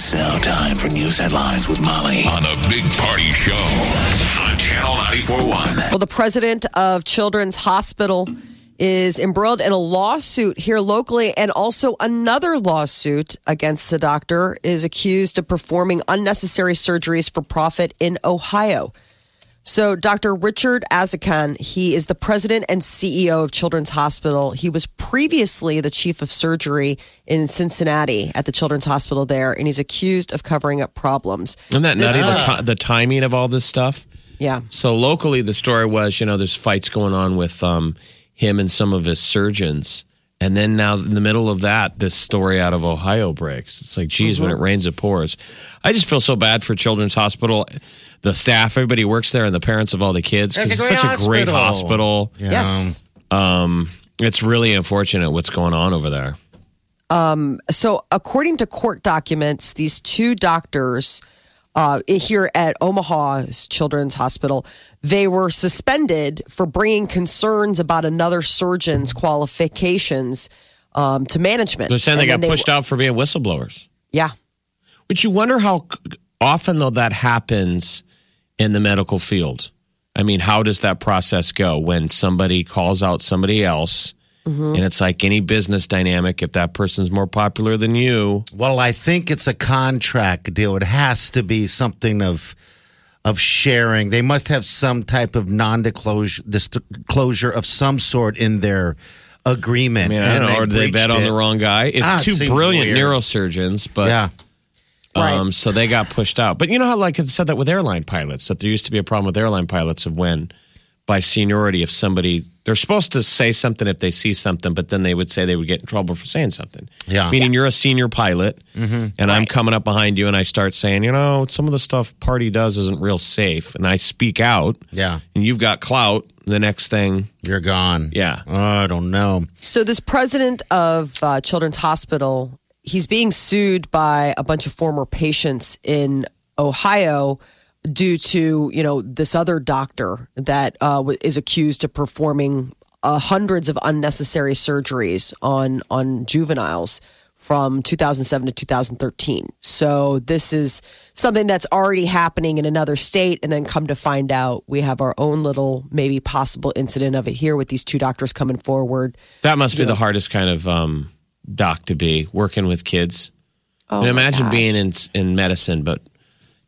It's now time for news headlines with Molly on a big party show on Channel 94.1. Well, the president of Children's Hospital is embroiled in a lawsuit here locally, and also another lawsuit against the doctor is accused of performing unnecessary surgeries for profit in Ohio. So, Dr. Richard Azizkhan, he is the president and CEO of Children's Hospital. He was previously the chief of surgery in Cincinnati at the Children's Hospital there, and he's accused of covering up problems. Isn't that nutty? The, ti- the timing of all this stuff. Yeah. So locally, the story was, you know, there's fights going on with um, him and some of his surgeons, and then now in the middle of that, this story out of Ohio breaks. It's like, geez, when it rains, it pours. I just feel so bad for Children's Hospital, the staff, everybody works there, and the parents of all the kids because It's it's such great a great hospital. hospital. Yeah. Yes. Um, it's really unfortunate what's going on over there. Um, So, according to court documents, these two doctors uh, here at Omaha's Children's Hospital, they were suspended for bringing concerns about another surgeon's qualifications um, to management. They're saying they got then pushed out for being whistleblowers. Yeah. But you wonder how often, though, that happens in the medical field. I mean, how does that process go when somebody calls out somebody else? And it's like any business dynamic. If that person's more popular than you, Well, I think it's a contract deal. It has to be something of of sharing. They must have some type of non-disclosure of some sort in their agreement. I mean, I don't And know, or they bet breached on the wrong guy? It's Ah, two seems brilliant weird. neurosurgeons, but Yeah. Um, so they got pushed out. But you know how, like, it said that with airline pilots, that there used to be a problem with airline pilots of when, by seniority, if somebody they're supposed to say something if they see something, but then they would say they would get in trouble for saying something. Yeah. meaning you're a senior pilot, and I'm coming up behind you, and I start saying, you know, some of the stuff party does isn't real safe, and I speak out, Yeah. and you've got clout. The next thing, You're gone. Yeah. I don't know. So, this president of uh, Children's Hospital, he's being sued by a bunch of former patients in Ohio due to you know this other doctor that uh, is accused of performing uh, hundreds of unnecessary surgeries on on juveniles from 2007 to 2013. So this is something that's already happening in another state, and then come to find out, we have our own little maybe possible incident of it here with these two doctors coming forward. that must be the hardest kind of um, doc to be working with kids. Oh, and imagine gosh. being in in medicine, but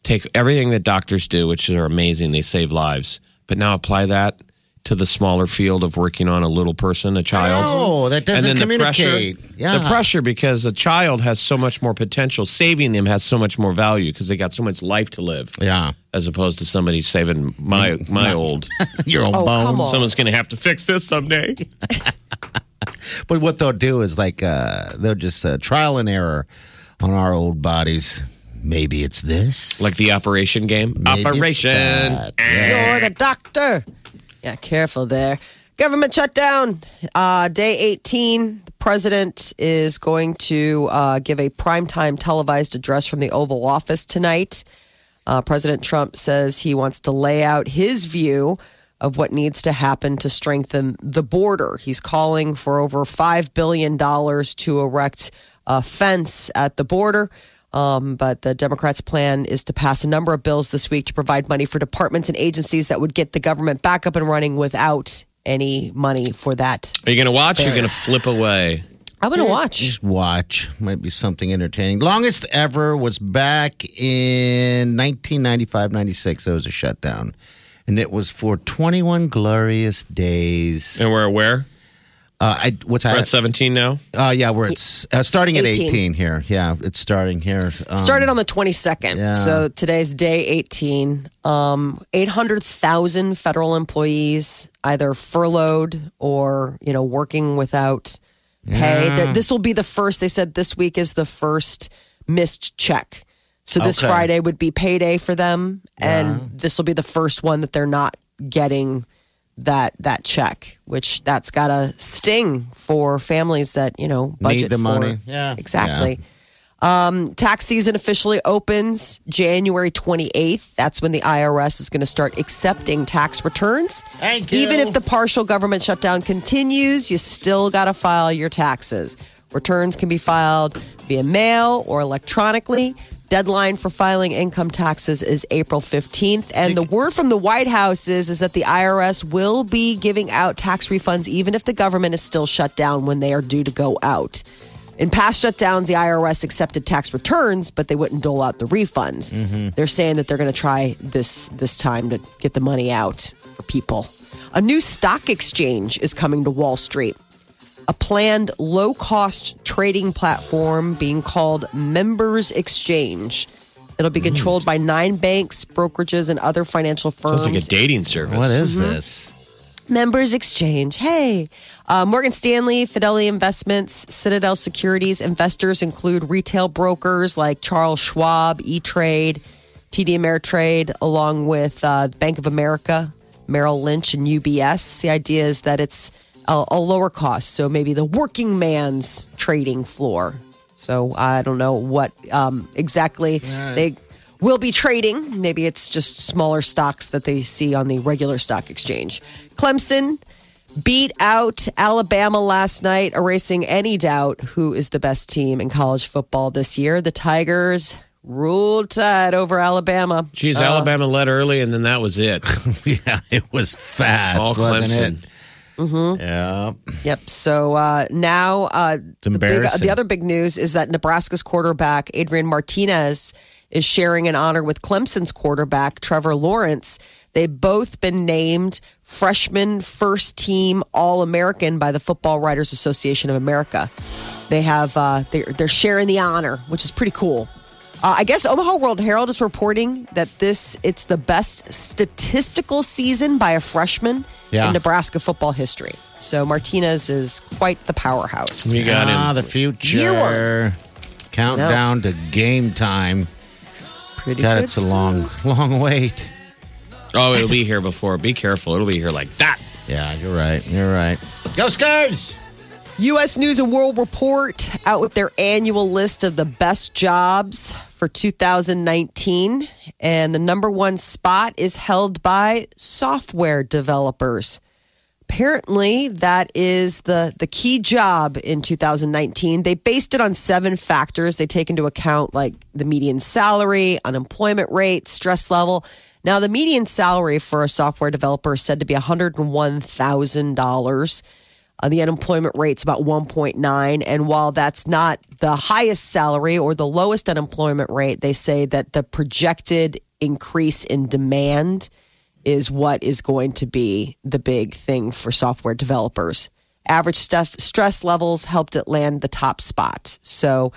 take everything that doctors do, which are amazing. They save lives, but now apply that to the smaller field of working on a little person, a child. Oh, that doesn't and then communicate. The pressure, Yeah. the pressure because a child has so much more potential. Saving them has so much more value because they got so much life to live, Yeah. as opposed to somebody saving my my old. Your old Oh, bones. Someone's going to have to fix this someday. But what they'll do is like uh, they'll just uh, trial and error on our old bodies. Maybe it's this. Like the operation game. Maybe operation. that. You're the doctor. Yeah, careful there. Government shutdown. Uh, day 18. The president is going to uh, give a primetime televised address from the Oval Office tonight. Uh, President Trump says he wants to lay out his view of what needs to happen to strengthen the border. He's calling for over $5 billion to erect a fence at the border. Um, but the Democrats' plan is to pass a number of bills this week to provide money for departments and agencies that would get the government back up and running without any money for that. Are you going to watch? Or are you going to flip away? I'm going to watch. Just watch. Might be something entertaining. Longest ever was back in 1995 96. It was a shutdown. And it was for 21 glorious days. And we're where? Uh, I, what's We're at that? 17 now. Uh, yeah, we're at, uh, starting at 18. 18 here. Yeah, it's starting here. Um, Started on the 22nd. yeah. So today's day 18. Um, 800,000 federal employees either furloughed or, you know, working without pay. Th- This will be the first, they said this week is the first missed check So this Okay. Friday would be payday for them, and this will be the first one that they're not getting that that check, which that's got a sting for families that you know budget the for. money. Yeah. exactly. Um, tax season officially opens January 28th. That's when the IRS is going to start accepting tax returns. Thank you. Even if the partial government shutdown continues, you still got to file your taxes. Returns can be filed via mail or electronically. Deadline for filing income taxes is April 15th. And the word from the White House is, is that the IRS will be giving out tax refunds even if the government is still shut down when they are due to go out. In past shutdowns, the IRS accepted tax returns, but they wouldn't dole out the refunds. Mm-hmm. They're saying that they're going to try this this time to get the money out for people. A new stock exchange is coming to Wall Street. A planned low cost trading platform being called Members Exchange. It'll be controlled by nine banks, brokerages, and other financial firms. Sounds like a dating service. What is Mm-hmm. this? Members Exchange. Hey, uh, Morgan Stanley, Fidelity Investments, Citadel Securities. Investors include retail brokers like Charles Schwab, E Trade, TD Ameritrade, along with uh, Bank of America, Merrill Lynch, and UBS. The idea is that it's a, a lower cost, so maybe the working man's trading floor. So I don't know what um, exactly they will be trading. Maybe it's just smaller stocks that they see on the regular stock exchange. Clemson beat out Alabama last night, erasing any doubt who is the best team in college football this year. The Tigers ruled tide over Alabama. Geez, Uh, Alabama led early, and then that was it. Yeah, it was fast, All wasn't Clemson. it? Mm-hmm. Yeah. Yep. So uh, now uh, the, big, the other big news is that Nebraska's quarterback Adrian Martinez is sharing an honor with Clemson's quarterback Trevor Lawrence. They've both been named freshman first team All American by the Football Writers Association of America. They have uh, they're, they're sharing the honor, which is pretty cool. Uh, I guess Omaha World Herald is reporting that this it's the best statistical season by a freshman Yeah. in Nebraska football history. So Martinez is quite the powerhouse. We got ah, him. the future. Year one. Countdown to game time. Pretty God, good it's a long, long wait. Oh, it'll be here before. Be careful. It'll be here like that. Yeah, you're right. You're right. Go Scars! U.S. News and World Report out with their annual list of the best jobs for 2019. And the number one spot is held by software developers. Apparently, that is the, the key job in 2019. They based it on seven factors. They take into account like the median salary, unemployment rate, stress level. Now, the median salary for a software developer is said to be $101,000. Uh, the unemployment rate's about 1.9. And while that's not the highest salary or the lowest unemployment rate, they say that the projected increase in demand is what is going to be the big thing for software developers. Average stuff, stress levels helped it land the top spot. So,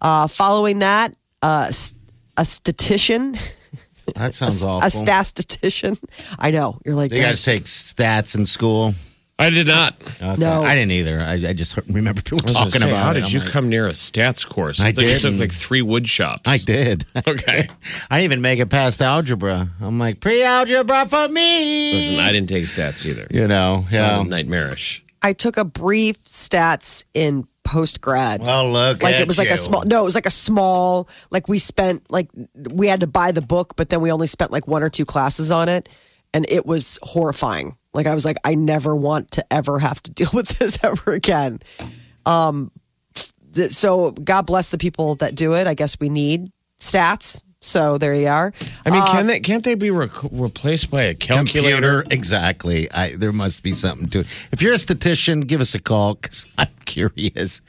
uh, following that, uh, a statistician, That sounds awful. a statistician. I know you're like, you guys "That's take stats in school? I did not. Okay. No. I didn't either. I, I just remember people I was gonna talking say, about how it. did I'm you like, come near a stats course? I thought you did. took like three wood shops. I did. Okay. I didn't even make it past algebra. I'm like, pre algebra for me. Listen, I didn't take stats either. You know, yeah. Sounded nightmarish. I took a brief stats in post grad. Well, look like at it was like a small no it was like a small like we spent like we had to buy the book but then we only spent like one or two classes on it and it was horrifying like i was like i never want to ever have to deal with this ever again um th- so god bless the people that do it i guess we need stats so there you are I mean, can they can't they be re- replaced by a calculator? Computer, exactly. I, there must be something to it. If you're a statistician, give us a call because I'm curious.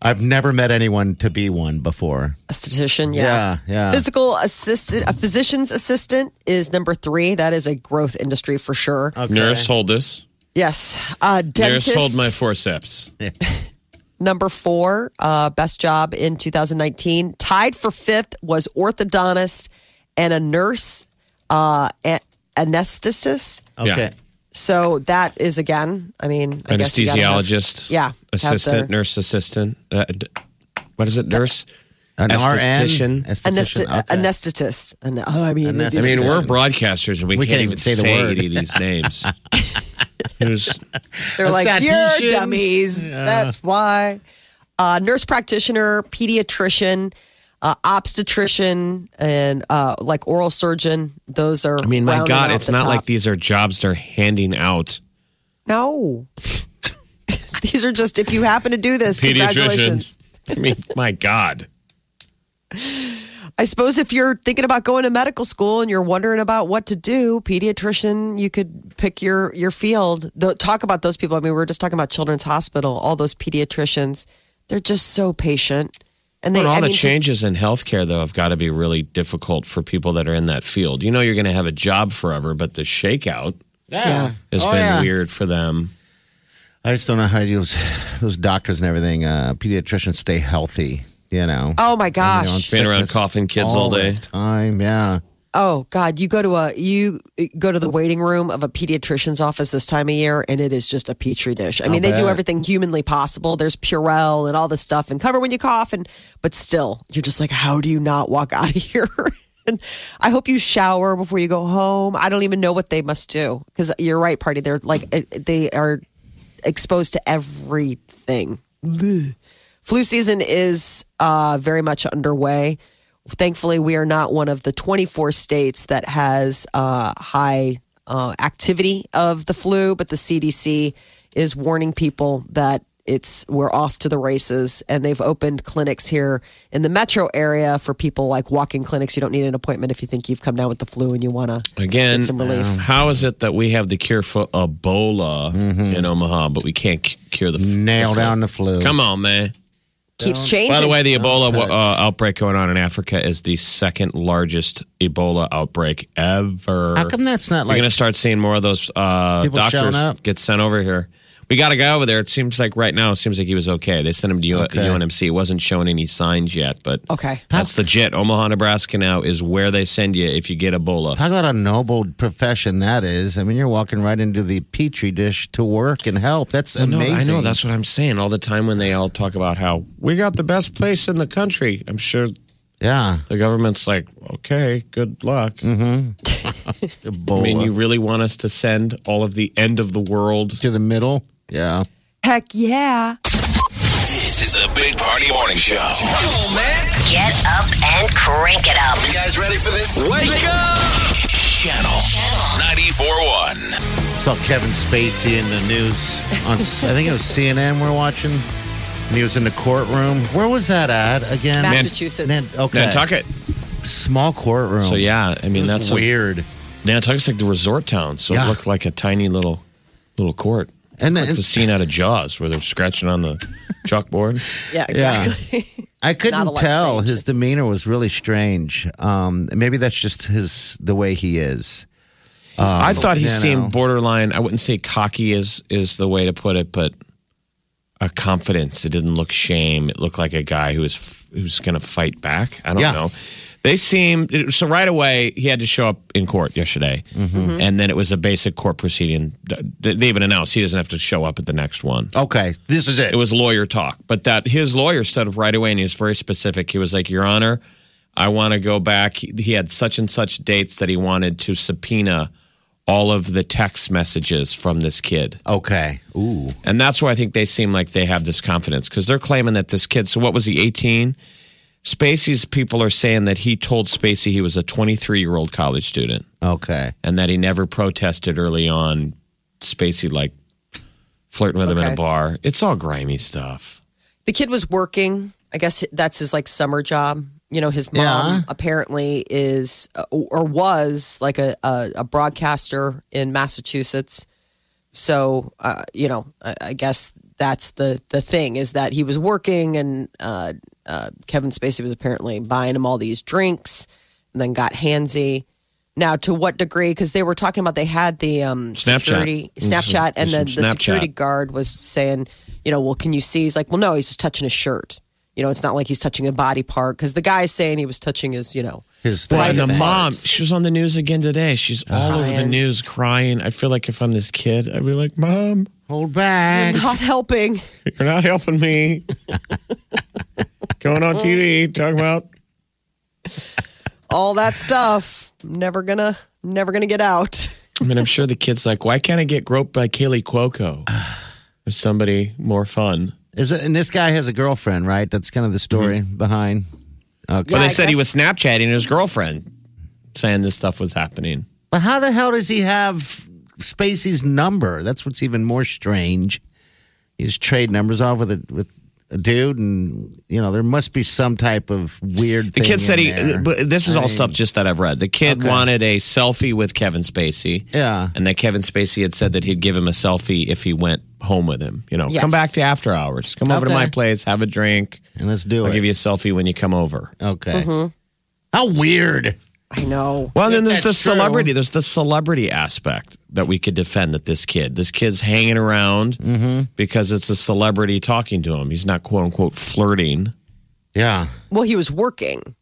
I've never met anyone to be one before. a statistician yeah Yeah, yeah. physical assistant a physician's assistant is number three that is a growth industry for sure Nurse, hold this. yes uh dentist Nurse, hold my forceps. number four, uh, best job in 2019. Tied for fifth was orthodontist and a nurse, uh, anesthetist. Okay. Yeah. So that is again, I mean, I guess you gotta have- Anesthesiologist. yeah, have Assistant, the- nurse assistant. Uh, d- what is it? Nurse? An Esthetician. RN? Esthetician. Okay. Anesthetist. An- oh, I mean, it Anesthetist. is- I mean, we're broadcasters and we, We can't, can't even even say the say word. any of these names. There's- They're like, you're dummies. That's why. Uh, nurse practitioner, pediatrician, uh, obstetrician, and uh, like oral surgeon. Those are. I mean, my God, it's not top. like these are jobs they're handing out. No. these are just if you happen to do this, congratulations. I mean, my God. I suppose if you're thinking about going to medical school and you're wondering about what to do, pediatrician, you could pick your your field. The, talk about those people. I mean, we were just talking about Children's Hospital. All those pediatricians, they're just so patient, and they. Well, all I the mean, to- changes in healthcare, though, have got to be really difficult for people that are in that field. You know, you're going to have a job forever, but the shakeout Yeah. has Oh, been yeah. weird for them. I just don't know how those those doctors and everything, uh, pediatricians stay healthy. You know, oh my You know, gosh! Being around coughing kids all day. the time. Yeah. Oh God, you go to a you go to the waiting room of a pediatrician's office this time of year, and it is just a petri dish. I mean, I'll they do everything humanly possible. There's Purell and all this stuff, and cover when you cough, and but still, you're just like, how do you not walk out of here? and I hope you shower before you go home. I don't even know what they must do because you're right, party. They're like eh, they are exposed to everything. Flu season is uh, very much underway. Thankfully, we are not one of the 24 states that has uh, high uh, activity of the flu, but the CDC is warning people that it's we're off to the races, and they've opened clinics here in the metro area for people like walking clinics. You don't need an appointment if you think you've come down with the flu and you want to Again, get some relief. how is it that we have the cure for Ebola in Omaha, but we can't cure the Nail the down the flu. Come on, man. Keeps changing. By the way, the Ebola touch. uh, outbreak going on in Africa is the second largest Ebola outbreak ever. How come that's not We're going to start seeing more of those uh, doctors get sent over here. We got a guy over there. It seems like right now, it seems like he was okay. They sent him to Okay. UNMC. It wasn't showing any signs yet, but okay. that's legit. Omaha, Nebraska now is where they send you if you get Ebola. Talk about a noble profession that is. I mean, you're walking right into the petri dish to work and help. That's know, amazing. I know. That's what I'm saying all the time when they all talk about how we got the best place in the country. I'm sure yeah. the government's like, okay, good luck. Mm-hmm. Ebola. I mean, you really want us to send all of the end of the world? to the middle. Yeah. Heck yeah. This is the Big Party Morning Show. Come on, man. Get up and crank it up. You guys ready for this? Wake up! Channel 94.1. Saw Kevin Spacey in the news on, I think it was CNN we're watching. And he was in the courtroom. Where was that at again? Massachusetts. Nan- okay. Nantucket. Small courtroom. So yeah, I mean It was that's a- weird. Nantucket's like the resort town, so Yeah. it looked like a tiny little little court. And, Like and the scene out of Jaws where they're scratching on the chalkboard. Yeah, Yeah. exactly. I couldn't tell. strange. His demeanor was really strange. Um, maybe that's just his the way he is. I thought he seemed know. borderline. I wouldn't say cocky is is the way to put it, but a confidence. It didn't look shame. It looked like a guy who was who was going to fight back. I don't Yeah. know. They seem so right away. He had to show up in court yesterday, Mm-hmm. and then it was a basic court proceeding. They even announced he doesn't have to show up at the next one. Okay, this is it. It was lawyer talk, but that his lawyer stood up right away and he was very specific. He was like, "Your Honor, I want to go back." He had such and such dates that he wanted to subpoena all of the text messages from this kid, okay. Ooh. and that's why I think they seem like they have this confidence because they're claiming that this kid. So what was he? Eighteen. Spacey's people are saying that he told Spacey he was a 23 year old college student Okay. and that he never protested early on. Spacey like flirting with him in Okay. a bar. It's all grimy stuff. the kid was working. I guess that's his like summer job. You know, his mom Yeah. apparently is uh, or was like a, a, a broadcaster in Massachusetts. So, uh, you know, I, I guess that's the the thing is that he was working, and uh, uh, Kevin Spacey was apparently buying him all these drinks, and then got handsy. Now, to what degree? Because they were talking about they had the um, Snapchat. security Snapchat, and then the security guard was saying, you know, well, can you see? He's like, well, no, he's just touching his shirt. You know, it's not like he's touching a body part because the guy's saying he was touching his, you know, His Well, thing. and the mom, she was on the news again today. She's uh-huh. all over the news crying. I feel like if I'm this kid, I'd be like, Mom, Hold back. not helping. you're not helping me. going on TV talking about All that stuff. Never gonna, never gonna get out. I mean, I'm sure the kid's like, why can't I get groped by Kaley Cuoco? Or somebody more fun. Is it? And this guy has a girlfriend, right? That's kind of the story Mm-hmm. behind. Okay. But I they said he was Snapchatting his girlfriend, saying this stuff was happening. But how the hell does he have Spacey's number? That's what's even more strange. He just trade numbers off with a with a dude, and you know there must be some type of weird. The thing kid said in he, there. but this is I all mean, stuff just that I've read. The kid Okay. wanted a selfie with Kevin Spacey. Yeah. And that Kevin Spacey had said that he'd give him a selfie if he went home with him. You know, Yes. come back to after hours. Come over to my place, have a drink. And let's do it. I'll give you a selfie when you come over. okay. Mm-hmm. How weird. I know. Well, then If there's the that's true. celebrity. There's the celebrity aspect that we could defend that this kid, this kid's hanging around Mm-hmm. because it's a celebrity talking to him. He's not quote unquote flirting. Yeah. Well, he was working,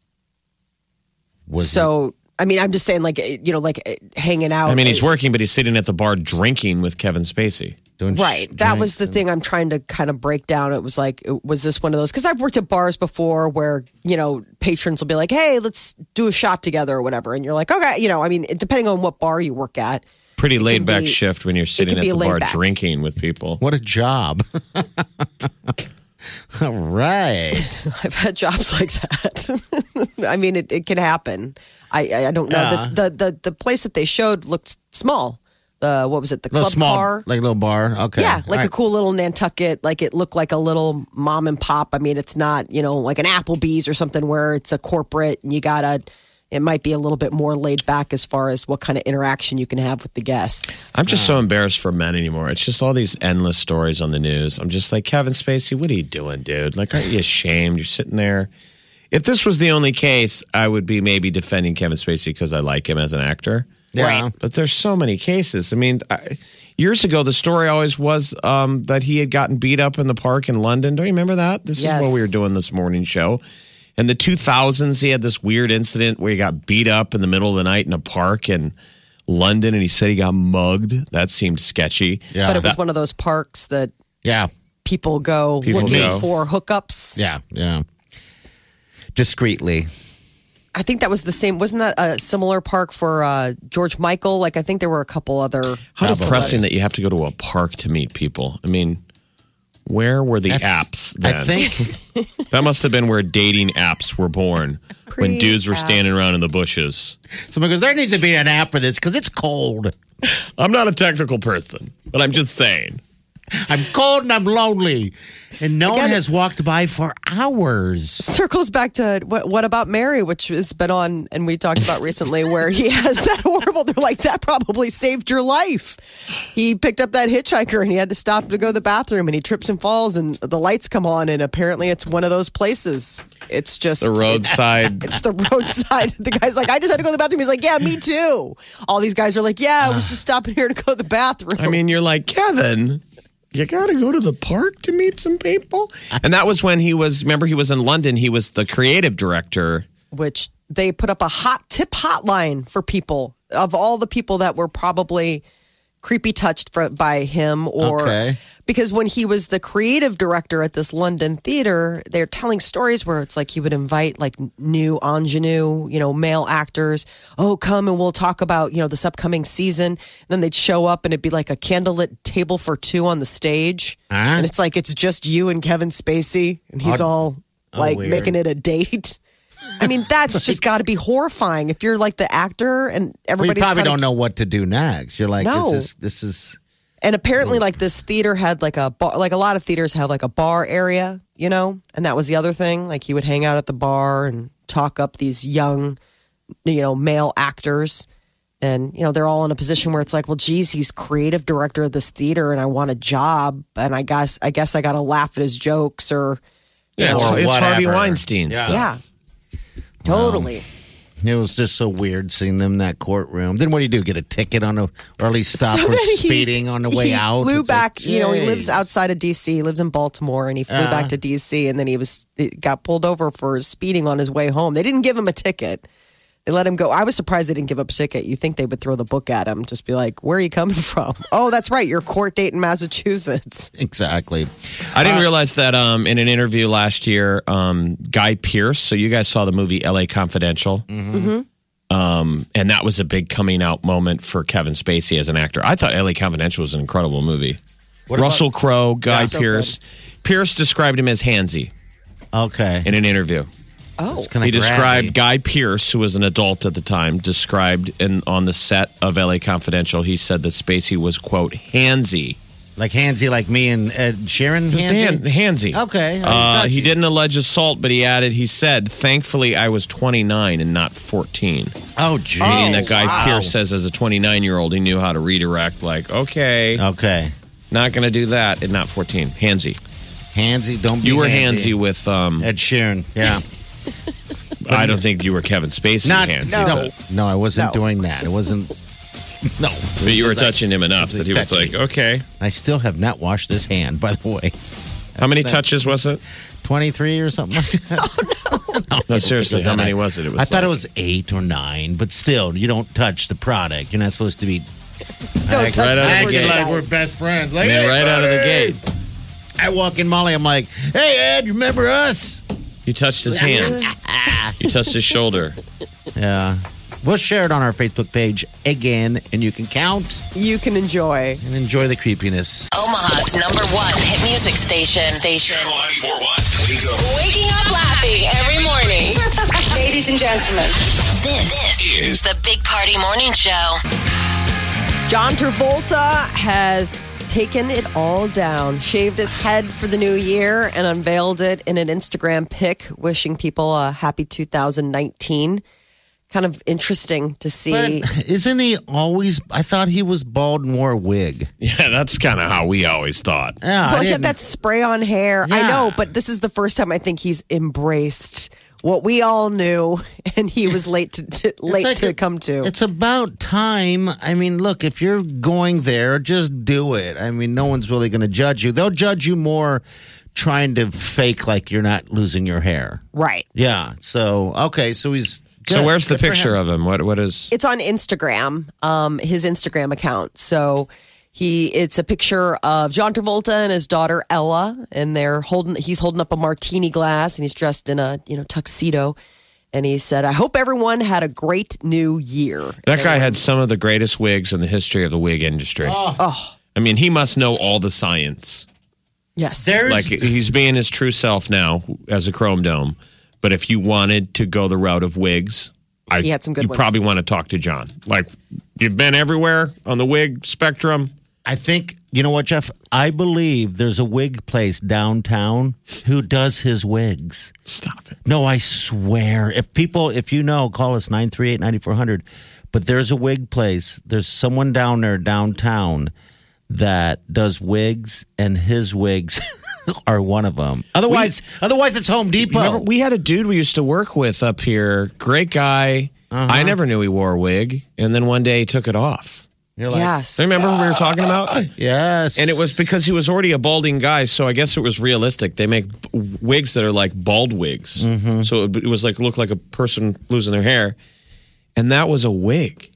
Was so I mean, I'm just saying, like, you know, like hanging out. I mean, he's working, but he's sitting at the bar drinking with Kevin Spacey. Doing Right. sh- That was the and- thing I'm trying to kind of break down. It was like, was this one of those? Because I've worked at bars before where, you know, patrons will be like, hey, let's do a shot together or whatever. And you're like, okay, you know, I mean, depending on what bar you work at. Pretty laid back be- shift when you're sitting at the bar back. drinking with people. What a job. All right. I've had jobs like that. I mean, it, it can happen. I, I I don't know. This, the, the, the place that they showed looked small. The, what was it? The little club small, car? like a little bar. Okay. Yeah, like All a cool little Nantucket. Like it looked like a little mom and pop. I mean, it's not, you know, like an Applebee's or something where it's a corporate and you gotta, it might be a little bit more laid back as far as what kind of interaction you can have with the guests. I'm just so oh. embarrassed for men anymore. It's just all these endless stories on the news. I'm just like, Kevin Spacey, what are you doing, dude? Like, aren't you ashamed? You're sitting there. If this was the only case, I would be maybe defending Kevin Spacey because I like him as an actor. Yeah. But there's so many cases. I mean, I, years ago, the story always was um, that he had gotten beat up in the park in London. Do you remember that? This Yes. is what we were doing this morning show. In the 2000s, he had this weird incident where he got beat up in the middle of the night in a park in London, and he said he got mugged. That seemed sketchy. Yeah. But it was one of those parks that yeah. people go People looking go. for hookups. Yeah. Yeah. Discreetly. I think that was the same. Wasn't that a similar park for uh, George Michael? Like, I think there were a couple other. How depressing that you have to go to a park to meet people. I mean, where were the That's- apps then? I think. that must have been where dating apps were born. when dudes were standing around in the bushes. Someone goes, there needs to be an app for this because it's cold. I'm not a technical person, but I'm just saying. I'm cold and I'm lonely. And no one has walked by for hours. circles back to what, what about Mary, which has been on and we talked about recently, where he has that horrible. They're like that probably saved your life. He picked up that hitchhiker and he had to stop to go to the bathroom, and he trips and falls, and the lights come on, and apparently it's one of those places. It's just The roadside. It's the roadside. The guy's like, I just had to go to the bathroom. He's like, Yeah, me too. All these guys are like, Yeah, I was ah. just stopping here to go to the bathroom. I mean, you're like, Kevin, you got to go to the park to meet some people. And that was when he was, remember, he was in London. He was the creative director. which they put up a hot tip hotline for people of all the people that were probably creepy touched for, by him or Okay. because when he was the creative director at this London theater they're telling stories where it's like he would invite like new ingenue you know male actors oh come and we'll talk about you know this upcoming season and then they'd show up and it'd be like a candlelit table for two on the stage Huh? and it's like it's just you and Kevin Spacey and he's Oh, all like weird. making it a date I mean, that's just got to be horrifying if you're like the actor and Well, you everybody's probably kinda- don't know what to do next. You're like, No. this is, this is, And apparently, mm. like this theater had like a bar, like a lot of theaters have like a bar area, you know. And that was the other thing. Like he would hang out at the bar and talk up these young, you know, male actors. And you know they're all in a position where it's like, well, geez, he's creative director of this theater, and I want a job, and I guess I guess I got to laugh at his jokes, or Yeah, it's, Or it's Harvey whatever. Weinstein Yeah. stuff. yeah, totally. Um, it was just so weird seeing them in that courtroom. Then what do you do? Get a ticket on a early stop So for he- speeding on the way he out? Flew It's like, back. you know, he lives outside of DC. He lives in Baltimore, and he flew Yeah. back uh-huh. to DC. And then he was he got pulled over for speeding on his way home. They didn't give him a ticket. They let him go. I was surprised they didn't give up a ticket. You think they would throw the book at him, just be like, "Where are you coming from?" Oh, that's right, your court date in Massachusetts. Exactly. I didn't realize that um, in an interview last year, um, Guy Pearce. So you guys saw the movie L.A. Confidential, Mm-hmm. um, and that was a big coming out moment for Kevin Spacey as an actor. I thought L.A. Confidential was an incredible movie. Russell Crowe, Guy So Pearce. Pearce described him as handsy Okay. in an interview. Oh, he described grabby. Guy Pearce, who was an adult at the time, described in on the set of L.A. Confidential. He said that Spacey was quote handsy. like handsy, like me and Ed Sheeran. Just Dan, handsy? handsy. Okay. Uh, he you. didn't allege assault, but he added, he said, thankfully I was 29 and not 14. Oh, gee. Meaning that Guy wow. Pearce says as a 29 year old, he knew how to redirect, like, okay, Okay. not going to do that and not 14. Handsy. Handsy, don't be You were handsy. handsy with, um, Ed Sheeran. Yeah. I don't think you were Kevin Spacey Not handsy. no. but- No, I wasn't No. doing that. It wasn't. No. But you were touching him enough that he was like, okay. I still have not washed this hand, by the way. How many That's touches was it? 23 or something like that. Oh, no, seriously, It was how many high. was it? It was I thought it was eight or nine, but still, you don't touch the product. You're not supposed to be. don't Act touch right out the of the gate. merchandise. like we're best friends. Like, I mean, hey, right out of the buddy. gate. I walk in, Molly. I'm like, "Hey, Ed, you remember us?" You touched his hand. you touched his shoulder. Yeah. We'll share it on our Facebook page again, and you can count You can enjoy. and enjoy the creepiness. Omaha's number one hit music station. Station. Channel 941. Waking up laughing every morning. Ladies and gentlemen, this, this is the Big Party Morning Show. John Travolta has taken it all down, shaved his head for the new year, and unveiled it in an Instagram pic, wishing people a happy 2019. Kind of interesting to see. But isn't he always? I thought he was bald and wore a wig. Yeah, that's kind of how we always thought. Yeah, I well, yeah, didn't- that spray on hair. I know, but this is the first time I think he's embraced what we all knew, and he was late to, to late like to a- come to. It's about time. I mean, look, if you're going there, just do it. I mean, no one's really going to judge you. They'll judge you more trying to fake like you're not losing your hair. right. Yeah. So, okay. So he's. So where's the Good picture him. of him? What what is? It's on Instagram, um, his Instagram account. So he, it's a picture of John Travolta and his daughter Ella, and they're holding. He's holding up a martini glass, and he's dressed in a you know tuxedo. And he said, "I hope everyone had a great new year." That guy had some of the greatest wigs in the history of the wig industry. Oh. oh, I mean, he must know all the science. yes. There's- Like he's being his true self now as a Chrome Dome. But if you wanted to go the route of wigs, I, He had some good you ones. probably want to talk to John. Like you've been everywhere on the wig spectrum. I think, you know what, Jeff? I believe there's a wig place downtown who does his wigs. Stop it. No, I swear. If people, if you know, call us 938 9400. But there's a wig place. There's someone down there downtown that does wigs, and his wigs are one of them. Otherwise, otherwise it's Home Depot. Remember, we had a dude we used to work with up here. Great guy. Uh-huh. I never knew he wore a wig, and then one day he took it off. You're like, yes. Remember we were talking about? Yes. And it was because he was already a balding guy, so I guess it was realistic. They make wigs that are like bald wigs, Mm-hmm. so it, it was like looked like a person losing their hair, and that was a wig.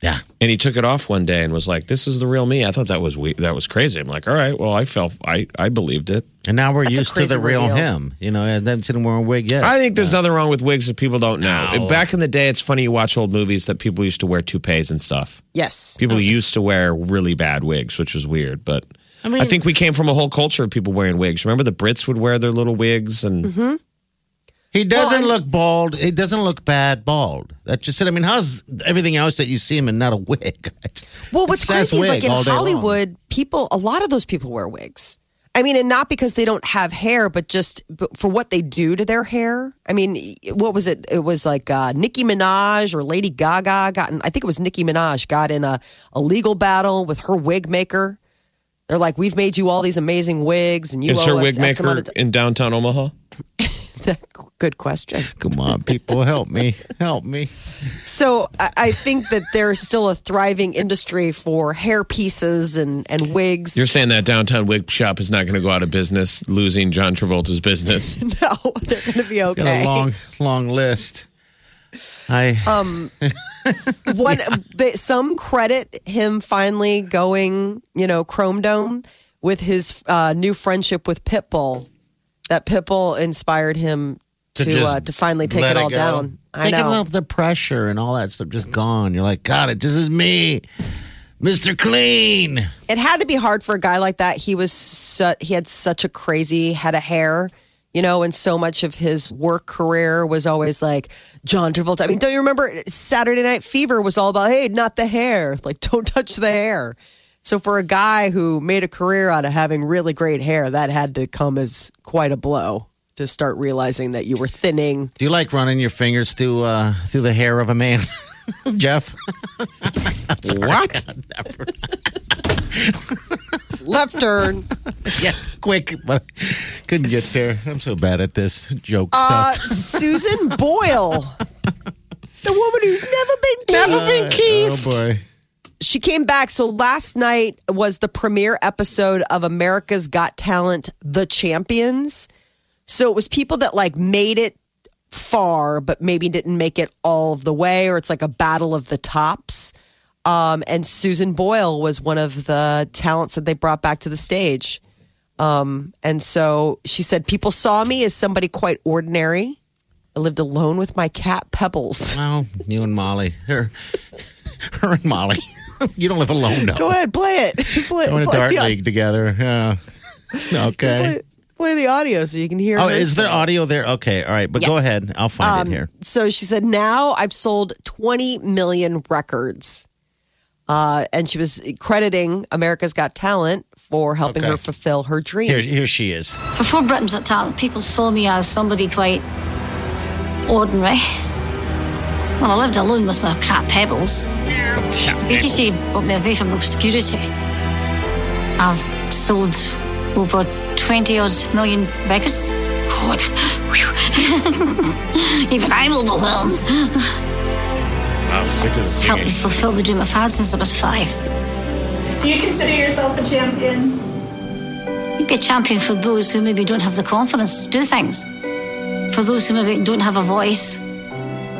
Yeah. And he took it off one day and was like, "This is the real me." I thought that was we- that was crazy. I'm like, "All right, well, I felt I I believed it." And now we're That's a used to crazy the real reveal. him. You know, I haven't seen wearing a wig yet. I think there's nothing wrong with wigs that people don't know. No. Back in the day, it's funny you watch old movies that people used to wear toupees and stuff. yes. People used to wear really bad wigs, which was weird, but. I mean, I think we came from a whole culture of people wearing wigs. Remember the Brits would wear their little wigs and mm-hmm. He doesn't Well, look bald. He doesn't look bad bald. That's just it. I mean, how's everything else that you see him in not a wig? Well, what's It says crazy is like wig in all day long. Hollywood, people, a lot of those people wear wigs. I mean, and not because they don't have hair, but just for what they do to their hair. I mean, what was it? It was like uh, Nicki Minaj or Lady Gaga got in, I think it was Nicki Minaj got in a, a legal battle with her wig maker. They're like, we've made you all these amazing wigs, and you is owe her us wig X maker of in downtown Omaha? t- Good question. Come on, people, help me, help me. So I, I think that there's still a thriving industry for hair pieces and, and wigs. You're saying that downtown wig shop is not going to go out of business, losing John Travolta's business. no, they're going to be okay. Got okay. a long, long list. I Um, One, they, some credit him finally going, you know, Chrome Dome with his uh, new friendship with Pitbull. That Pitbull inspired him to To just uh, to finally take let it all go. down. I Think know. about the pressure and all that stuff just gone. You're like, God, it just is me, Mr. Clean. it had to be hard for a guy like that. He was su- he had such a crazy head of hair, you know, and so much of his work career was always like John Travolta. I mean, don't you remember Saturday Night Fever was all about hey, not the hair, like don't touch the hair. So for a guy who made a career out of having really great hair, that had to come as quite a blow to start realizing that you were thinning. Do you like running your fingers through uh, through the hair of a man, Jeff? What? Left turn. yeah, quick, but couldn't get there. I'm so bad at this joke Uh, stuff. Susan Boyle. The woman who's never been kissed. Never been kissed. Oh boy. She came back. So last night was the premiere episode of America's Got Talent, The Champions. So it was people that like made it far, but maybe didn't make it all the way, or it's like a battle of the tops. Um, and Susan Boyle was one of the talents that they brought back to the stage. Um, and so she said, People saw me as somebody quite ordinary. I lived alone with my cat Pebbles. Well, you and Molly, her, her and Molly. you don't live alone, no. Go ahead, play it. Play, Go in a play dart the- league together. Yeah. Okay. play, play the audio so you can hear. Oh, her is there audio there? Okay, all right. But go ahead. I'll find Um, it here. So she said, now I've sold 20 million records. Uh, and she was crediting America's Got Talent for helping Okay. her fulfill her dream. Here, here she is. Before Britain's Got Talent, people saw me as somebody quite ordinary. Well, I lived alone with my cat Pebbles. BGT brought me away from obscurity. I've sold over 20 odd million records. God, even I'm overwhelmed. Wow, sick of the It's helped me fulfill the dream I've had since I was five. Do you consider yourself a champion? You'd be a champion for those who maybe don't have the confidence to do things. For those who maybe don't have a voice.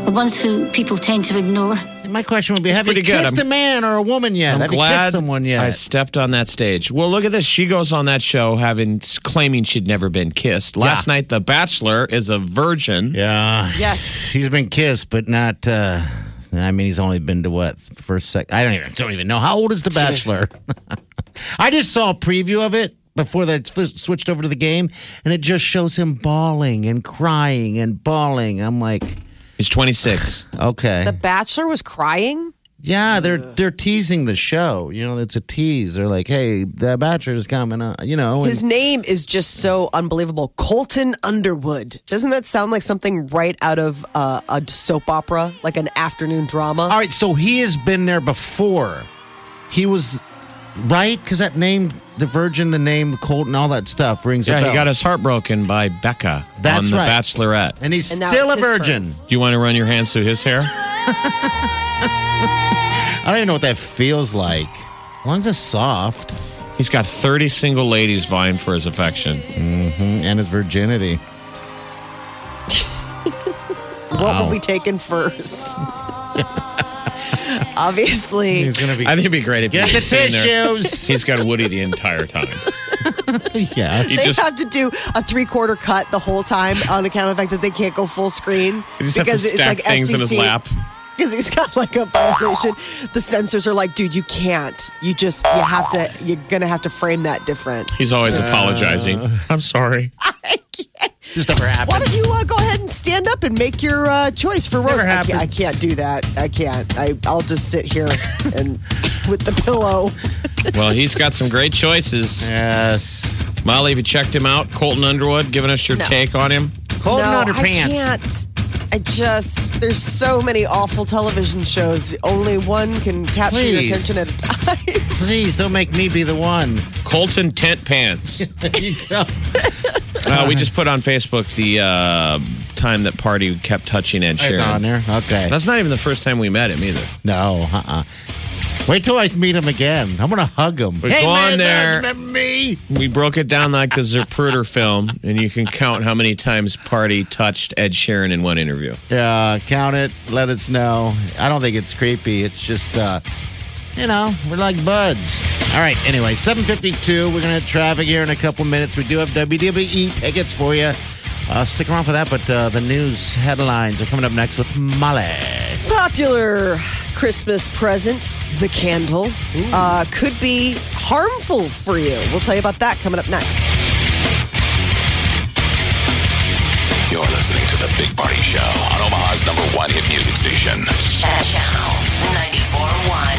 The ones who people tend to ignore. My question would be: Have you pretty good. kissed I'm- a man or a woman yet? I'm have you glad kissed someone yet? I stepped on that stage. Well, look at this. She goes on that show having claiming she'd never been kissed. Last Yeah. night, The Bachelor is a virgin. yeah. Yes. He's been kissed, but not. uh I mean, he's only been to what first, sec. I don't even don't even know how old is the Bachelor. I just saw a preview of it before they f- switched over to the game, and it just shows him bawling and crying and bawling. I'm like, He's 26. okay, The Bachelor was crying. yeah, they're they're teasing the show. You know, it's a tease. They're like, hey, the Bachelor's coming. Uh, you know, and- His name is just so unbelievable. Colton Underwood. Doesn't that sound like something right out of uh, a soap opera, like an afternoon drama? All right, so he has been there before. He was right because that name, the Virgin, the name Colton, all that stuff rings a Yeah, bell. he got his heart broken by Becca That's on The right. Bachelorette. and he's And now still a it's his virgin. Do you want to run your hands through his hair? I don't even know what that feels like. As long as it's soft He's got 30 single ladies vying for his affection. mm, and his virginity. What will be taken first? Obviously, He's gonna be. I think it'd be great if Get he's the just sitting there. tissues. He's got Woody the entire time. yeah. He they just, have to do a three quarter cut the whole time on account of the fact that they can't go full screen he just have to stack things in his lap. Because he's got like a violation. The censors are like, dude, you can't. You just, you have to, you're going to have to frame that different. He's always uh, apologizing. I'm sorry. Just never happened. Why don't you uh, go ahead and stand up and make your uh, choice for Rose? I can't, I happens. can't do that. I can't. I, I'll just sit here and with the pillow. Well, he's got some great choices. Yes. Molly, have you checked him out? Colton Underwood, giving us your No. take on him. Colton no, underpants. I can't. I just there's so many awful television shows. Only one can capture your Please. attention at a time. Please don't make me be the one. Colton Tent Pants. There you go. Uh, we just put on Facebook the uh, time that Party kept touching Ed Sheeran. It's on there. Okay. That's not even the first time we met him either. No, uh-uh. Wait till I meet him again. I'm gonna hug him. Hey, go man, on there. Remember me? We broke it down like the Zapruder film, and you can count how many times Party touched Ed Sheeran in one interview. Yeah, count it. Let us know. I don't think it's creepy. It's just, uh, you know, we're like buds. All right. Anyway, 7:52. We're gonna hit traffic here in a couple minutes. We do have WWE tickets for you. Uh, stick around for that. But uh, the news headlines are coming up next with Molly. Popular Christmas present, the candle, uh, could be harmful for you. We'll tell you about that coming up next. You're listening to The Big Party Show on Omaha's number one hit music station. Channel 94.1.